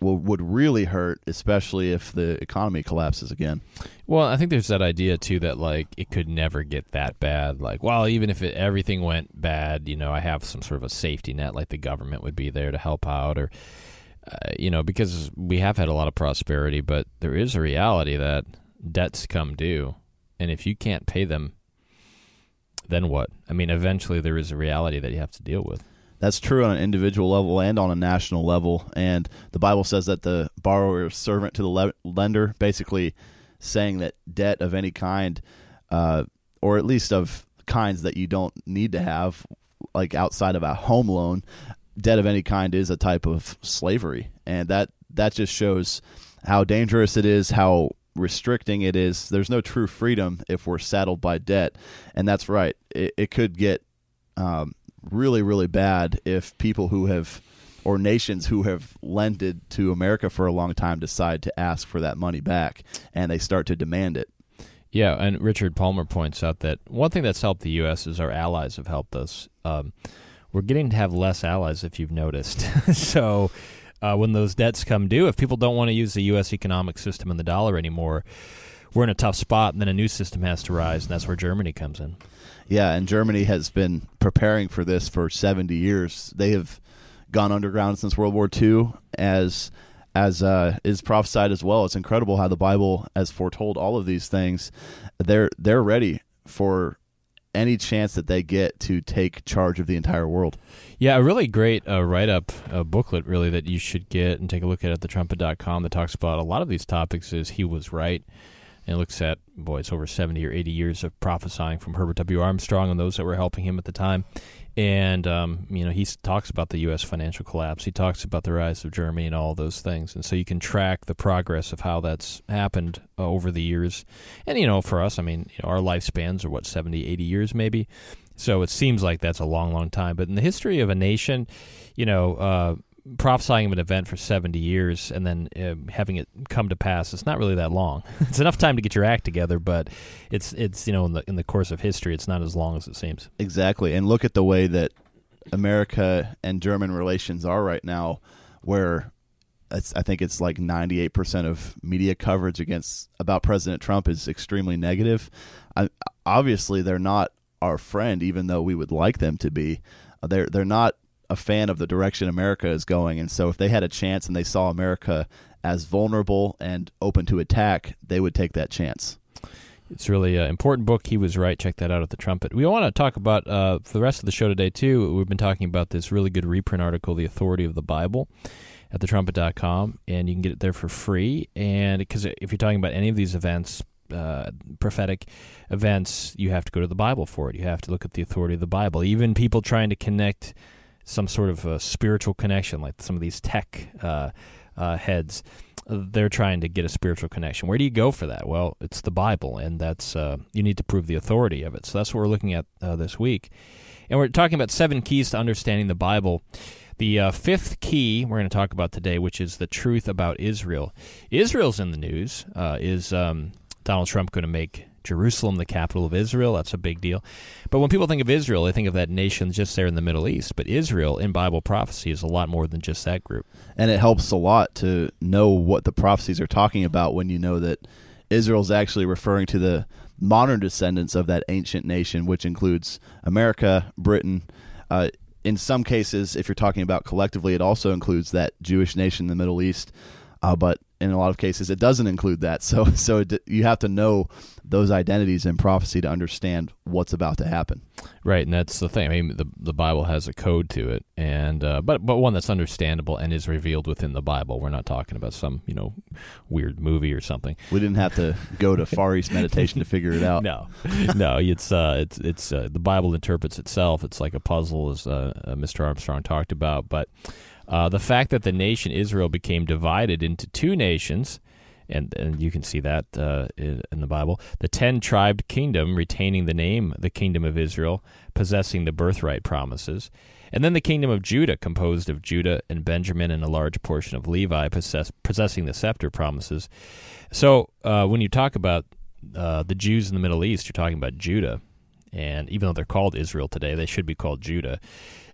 would really hurt, especially if the economy collapses again. Well, I think there's that idea too that like it could never get that bad. Like, well, even if it, everything went bad, you know, I have some sort of a safety net, like the government would be there to help out, or uh, you know, because we have had a lot of prosperity, but there is a reality that debts come due, and if you can't pay them then what? I mean, eventually there is a reality that you have to deal with. That's true on an individual level and on a national level. And the Bible says that the borrower is servant to the le- lender, basically saying that debt of any kind, uh, or at least of kinds that you don't need to have, like outside of a home loan, debt of any kind is a type of slavery. And that, that just shows how dangerous it is, how restricting it is there's no true freedom if we're saddled by debt. And that's right. It, it could get um, really really bad if people who have or nations who have lended to america for a long time decide to ask for that money back and they start to demand it. Yeah and richard palmer points out that one thing that's helped the us is our allies have helped us. Um, we're getting to have less allies if you've noticed. So uh, when those debts come due. If people don't want to use the U.S. economic system and the dollar anymore, we're in a tough spot, and then a new system has to rise, and that's where Germany comes in. Yeah, and Germany has been preparing for this for 70 years. They have gone underground since World War II, as as uh, is prophesied as well. It's incredible how the Bible has foretold all of these things. They're they're ready for any chance that they get to take charge of the entire world. Yeah, a really great uh, write up uh, booklet, really, that you should get and take a look at at thetrumpet.com that talks about a lot of these topics is He Was Right. And looks at boy, it's over seventy or eighty years of prophesying from Herbert W. Armstrong and those that were helping him at the time. And um, you know, he talks about the U.S. financial collapse. He talks about the rise of Germany and all those things. And so you can track the progress of how that's happened uh, over the years. And you know, for us, I mean, you know, our lifespans are what 70, 80 years maybe. So it seems like that's a long, long time. But in the history of a nation, you know, uh, prophesying of an event for 70 years and then uh, having it come to pass it's not really that long it's enough time to get your act together but it's it's you know in the in the course of history it's not as long as it seems exactly and look at the way that america and german relations are right now where I think it's like 98% of media coverage against about President Trump is extremely negative. I, obviously, they're not our friend, even though we would like them to be. They're they're not a fan of the direction America is going. And so if they had a chance and they saw America as vulnerable and open to attack, they would take that chance. It's really an important book. He was right. Check that out at the Trumpet. We want to talk about uh, for the rest of the show today too. We've been talking about this really good reprint article, "The Authority of the Bible," at thetrumpet.com, and you can get it there for free. And because if you're talking about any of these events, uh, prophetic events, you have to go to the Bible for it. You have to look at the authority of the Bible. Even people trying to connect some sort of spiritual connection, like some of these tech uh, uh, heads. They're trying to get a spiritual connection. Where do you go for that? Well, it's the Bible, and that's uh, you need to prove the authority of it. So that's what we're looking at this week, and we're talking about seven keys to understanding the Bible. The uh, fifth key we're going to talk about today, which is the truth about Israel. Israel's in the news. Uh, is um, Donald Trump going to make Jerusalem the capital of Israel. That's a big deal. But when people think of Israel, they think of that nation just there in the Middle East. But Israel in Bible prophecy is a lot more than just that group. And it helps a lot to know what the prophecies are talking about when you know that Israel's actually referring to the modern descendants of that ancient nation, which includes America, Britain. Uh, in some cases, if you're talking about collectively, it also includes that Jewish nation in the Middle East. Uh, but in a lot of cases, it doesn't include that. So, so it, you have to know those identities in prophecy to understand what's about to happen. Right, and that's the thing. I mean, the the Bible has a code to it, and uh, but but one that's understandable and is revealed within the Bible. We're not talking about some you know weird movie or something. We didn't have to go to Far East meditation to figure it out. No, no, it's uh, it's it's uh, the Bible interprets itself. It's like a puzzle, as uh, uh, Mr. Armstrong talked about, but. Uh, the fact that the nation Israel became divided into two nations, and, and you can see that uh, in, the Bible, the ten tribed kingdom retaining the name the kingdom of Israel, possessing the birthright promises, and then the kingdom of Judah, composed of Judah and Benjamin and a large portion of Levi, possess, possessing the scepter promises. So uh, when you talk about uh, the Jews in the Middle East, you're talking about Judah. And even though they're called Israel today, they should be called Judah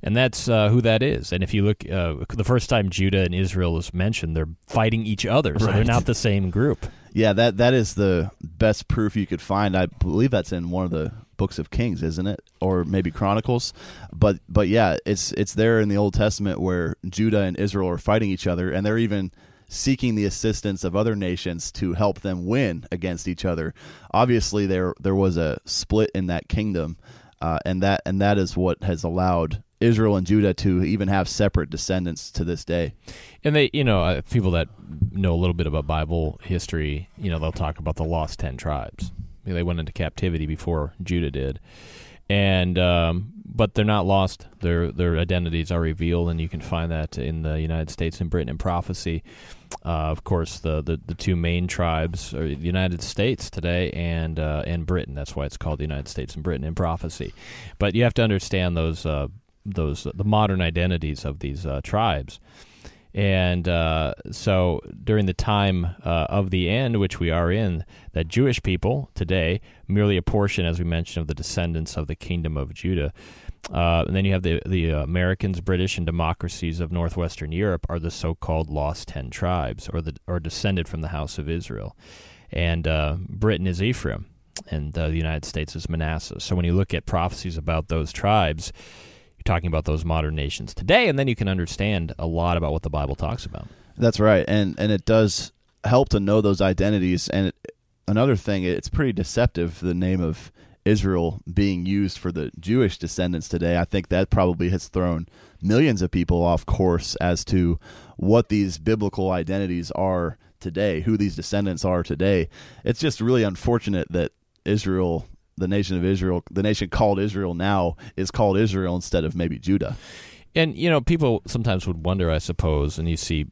and that's uh, who that is. And if you look, uh, the first time Judah and Israel is mentioned, they're fighting each other, so right. they're not the same group. Yeah, that that is the best proof you could find. I believe that's in one of the books of Kings, isn't it, or maybe Chronicles? But but yeah, it's it's there in the Old Testament where Judah and Israel are fighting each other, and they're even seeking the assistance of other nations to help them win against each other. Obviously, there there was a split in that kingdom, uh, and that and that is what has allowed Israel and Judah to even have separate descendants to this day. And they, you know, uh, people that know a little bit about Bible history, you know, they'll talk about the lost 10 tribes. I mean, they went into captivity before Judah did. And um, but they're not lost. Their their identities are revealed, and you can find that in the United States and Britain in prophecy. Uh, of course, the, the, the two main tribes are the United States today and uh, and Britain. That's why it's called the United States and Britain in prophecy. But you have to understand those uh, those the modern identities of these uh, tribes. And uh, so during the time uh, of the end, which we are in, that Jewish people today, merely a portion, as we mentioned, of the descendants of the kingdom of Judah. Uh, and then you have the the Americans, British, and democracies of northwestern Europe are the so-called lost ten tribes, or the or descended from the house of Israel. And uh, Britain is Ephraim, and uh, the United States is Manasseh. So when you look at prophecies about those tribes, you're talking about those modern nations today, and then you can understand a lot about what the Bible talks about. That's right, and and it does help to know those identities. And it, another thing, it's pretty deceptive the name of Israel being used for the Jewish descendants today. I think that probably has thrown millions of people off course as to what these biblical identities are today, who these descendants are today. It's just really unfortunate that Israel, the nation of Israel, the nation called Israel now, is called Israel instead of maybe Judah. And you know, people sometimes would wonder, I suppose, and you see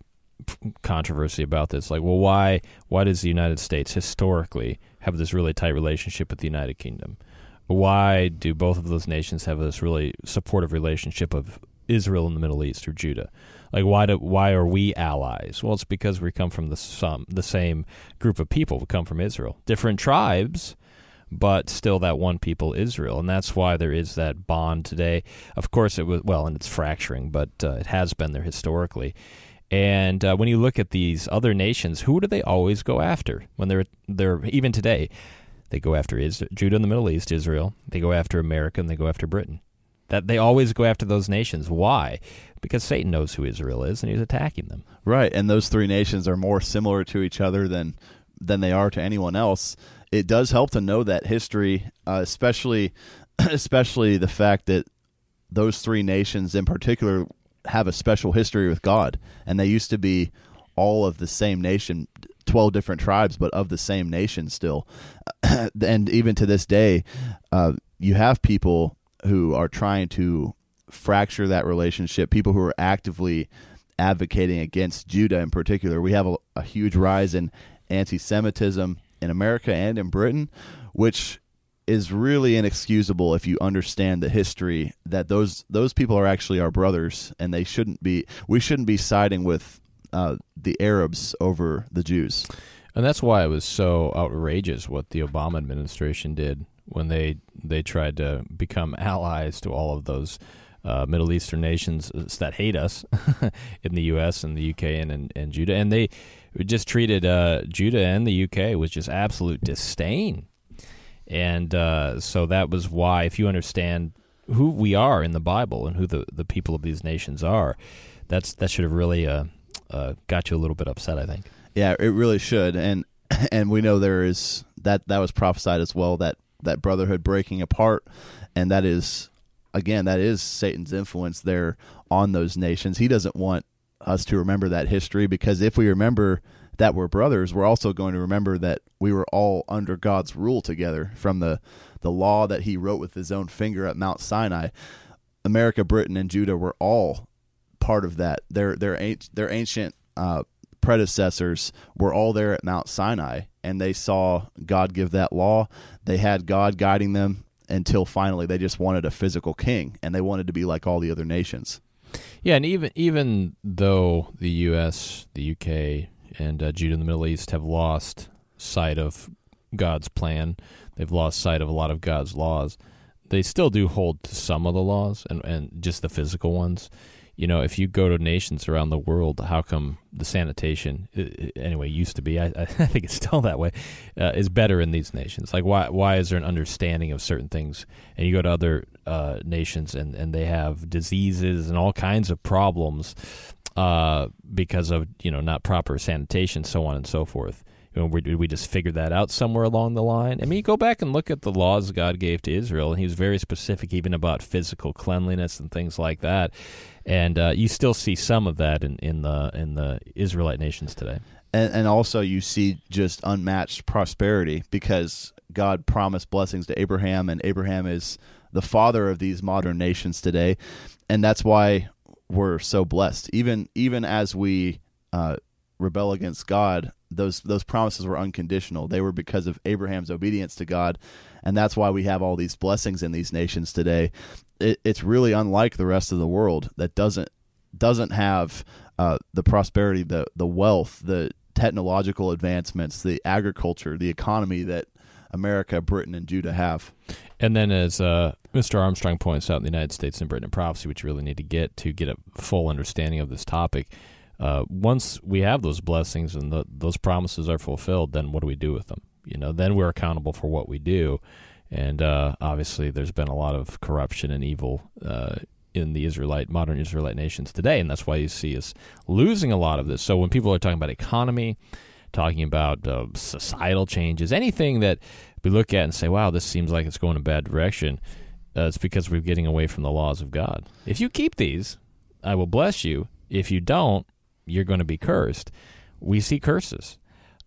controversy about this, like, well, why why does the United States historically have this really tight relationship with the United Kingdom? Why do both of those nations have this really supportive relationship of Israel in the Middle East or Judah? Like, why do why are we allies? Well, it's because we come from the some the same group of people. We come from Israel, different tribes but still that one people Israel, and that's why there is that bond today. Of course, it was well, and it's fracturing, but uh, it has been there historically. And uh, when you look at these other nations, who do they always go after when they're they're even today? They go after is Judah in the Middle East, Israel. They go after America, and they go after Britain. That they always go after those nations. Why? Because Satan knows who Israel is, and he's attacking them. Right, and those three nations are more similar to each other than than they are to anyone else it does help to know that history, uh, especially especially the fact that those three nations in particular have a special history with God, and they used to be all of the same nation, twelve different tribes, but of the same nation still. and even to this day, uh, you have people who are trying to fracture that relationship. People who are actively advocating against Judah in particular. We have a, a huge rise in anti-Semitism in America and in Britain, which is really inexcusable if you understand the history that those those people are actually our brothers and they shouldn't be we shouldn't be siding with uh, the Arabs over the Jews. And that's why it was so outrageous what the Obama administration did when they they tried to become allies to all of those uh, Middle Eastern nations that hate us in the U.S. and the U.K. and, and, and Judah, and they just treated uh, Judah and the UK with just absolute disdain. And uh, so that was why, if you understand who we are in the Bible and who the, the people of these nations are, that's that should have really uh, uh, got you a little bit upset. I think. Yeah, it really should, and and we know there is that that was prophesied as well that that brotherhood breaking apart, and that is again that is Satan's influence there on those nations. He doesn't want us to remember that history because if we remember that we're brothers, we're also going to remember that we were all under God's rule together from the, the law that he wrote with his own finger at Mount Sinai. America, Britain, and Judah were all part of that. Their their their ancient uh, predecessors were all there at Mount Sinai, and they saw God give that law. They had God guiding them until finally they just wanted a physical king, and they wanted to be like all the other nations. Yeah, and even even though the U.S., the U.K., and uh, Judah in the Middle East have lost sight of God's plan, they've lost sight of a lot of God's laws. They still do hold to some of the laws and, and just the physical ones you know, if you go to nations around the world, how come the sanitation, anyway, used to be, I, I think it's still that way, uh, is better in these nations? Like, why why is there an understanding of certain things? And you go to other uh, nations and, and they have diseases and all kinds of problems uh, because of, you know, not proper sanitation, so on and so forth. You know, we, did we just figure that out somewhere along the line? I mean, you go back and look at the laws God gave to Israel, and He was very specific even about physical cleanliness and things like that and uh, you still see some of that in, in the in the Israelite nations today. And, and also, you see just unmatched prosperity because God promised blessings to Abraham, and Abraham is the father of these modern nations today, and that's why we're so blessed. Even even as we uh, rebel against God, those those promises were unconditional. They were because of Abraham's obedience to God, and that's why we have all these blessings in these nations today it, it's really unlike the rest of the world that doesn't doesn't have uh, the prosperity, the the wealth, the technological advancements, the agriculture, the economy that America, Britain, and Judah have. And then, as uh, Mr. Armstrong points out in the United States and Britain and Prophecy, which you really need to get to get a full understanding of this topic, uh, once we have those blessings and the, those promises are fulfilled, then what do we do with them? You know, then we're accountable for what we do. And uh, obviously, there's been a lot of corruption and evil uh, in the Israelite, modern Israelite nations today, and that's why you see us losing a lot of this. So when people are talking about economy, talking about uh, societal changes, anything that we look at and say, "Wow, this seems like it's going in a bad direction," uh, it's because we're getting away from the laws of God. If you keep these, I will bless you. If you don't, you're going to be cursed. we see curses.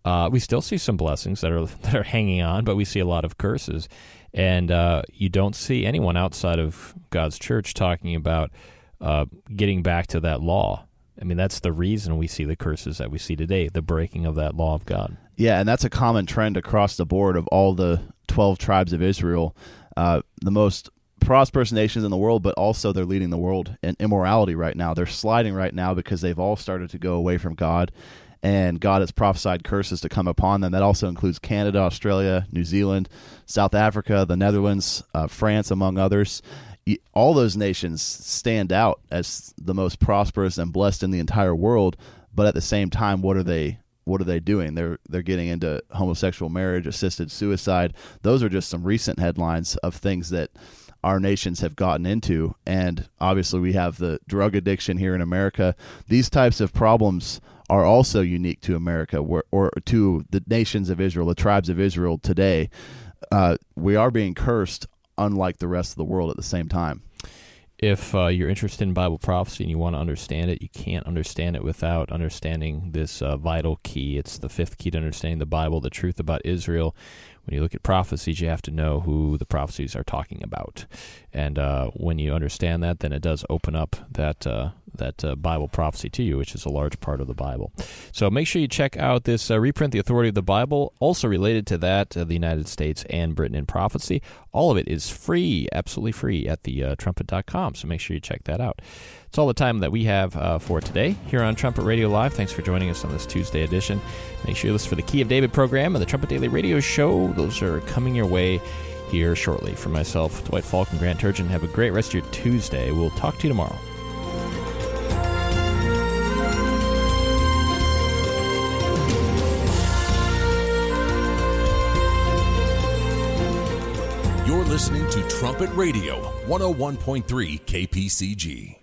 Uh, we still see some blessings that are that are hanging on, but we see a lot of curses, and uh, you don't see anyone outside of God's church talking about uh, getting back to that law. I mean, that's the reason we see the curses that we see today, the breaking of that law of God. Yeah, and that's a common trend across the board of all the 12 tribes of Israel. Uh, the most prosperous nations in the world, but also they're leading the world in immorality right now. They're sliding right now because they've all started to go away from God, and God has prophesied curses to come upon them. That also includes Canada, Australia, New Zealand, South Africa, the Netherlands, uh, France, among others all those nations stand out as the most prosperous and blessed in the entire world but at the same time what are they what are they doing they're they're getting into homosexual marriage assisted suicide those are just some recent headlines of things that our nations have gotten into and obviously we have the drug addiction here in America these types of problems are also unique to America or, to the nations of Israel the tribes of Israel today uh, we are being cursed unlike the rest of the world at the same time. If uh, you're interested in Bible prophecy and you want to understand it, you can't understand it without understanding this uh, vital key. It's the fifth key to understanding the Bible, the truth about Israel. When you look at prophecies, you have to know who the prophecies are talking about, and uh, when you understand that, then it does open up that uh, that uh, Bible prophecy to you, which is a large part of the Bible. So make sure you check out this uh, reprint, The Authority of the Bible, also related to that, uh, the United States and Britain in Prophecy. All of it is free, absolutely free, at the uh, trumpet.com. So make sure you check that out. It's all the time that we have uh, for today here on Trumpet Radio Live. Thanks for joining us on this Tuesday edition. Make sure you listen for the Key of David program and the Trumpet Daily Radio Show. Those are coming your way here shortly. For myself, Dwight Falk, and Grant Turgeon, have a great rest of your Tuesday. We'll talk to you tomorrow. Listening to Trumpet Radio, 101.3 KPCG.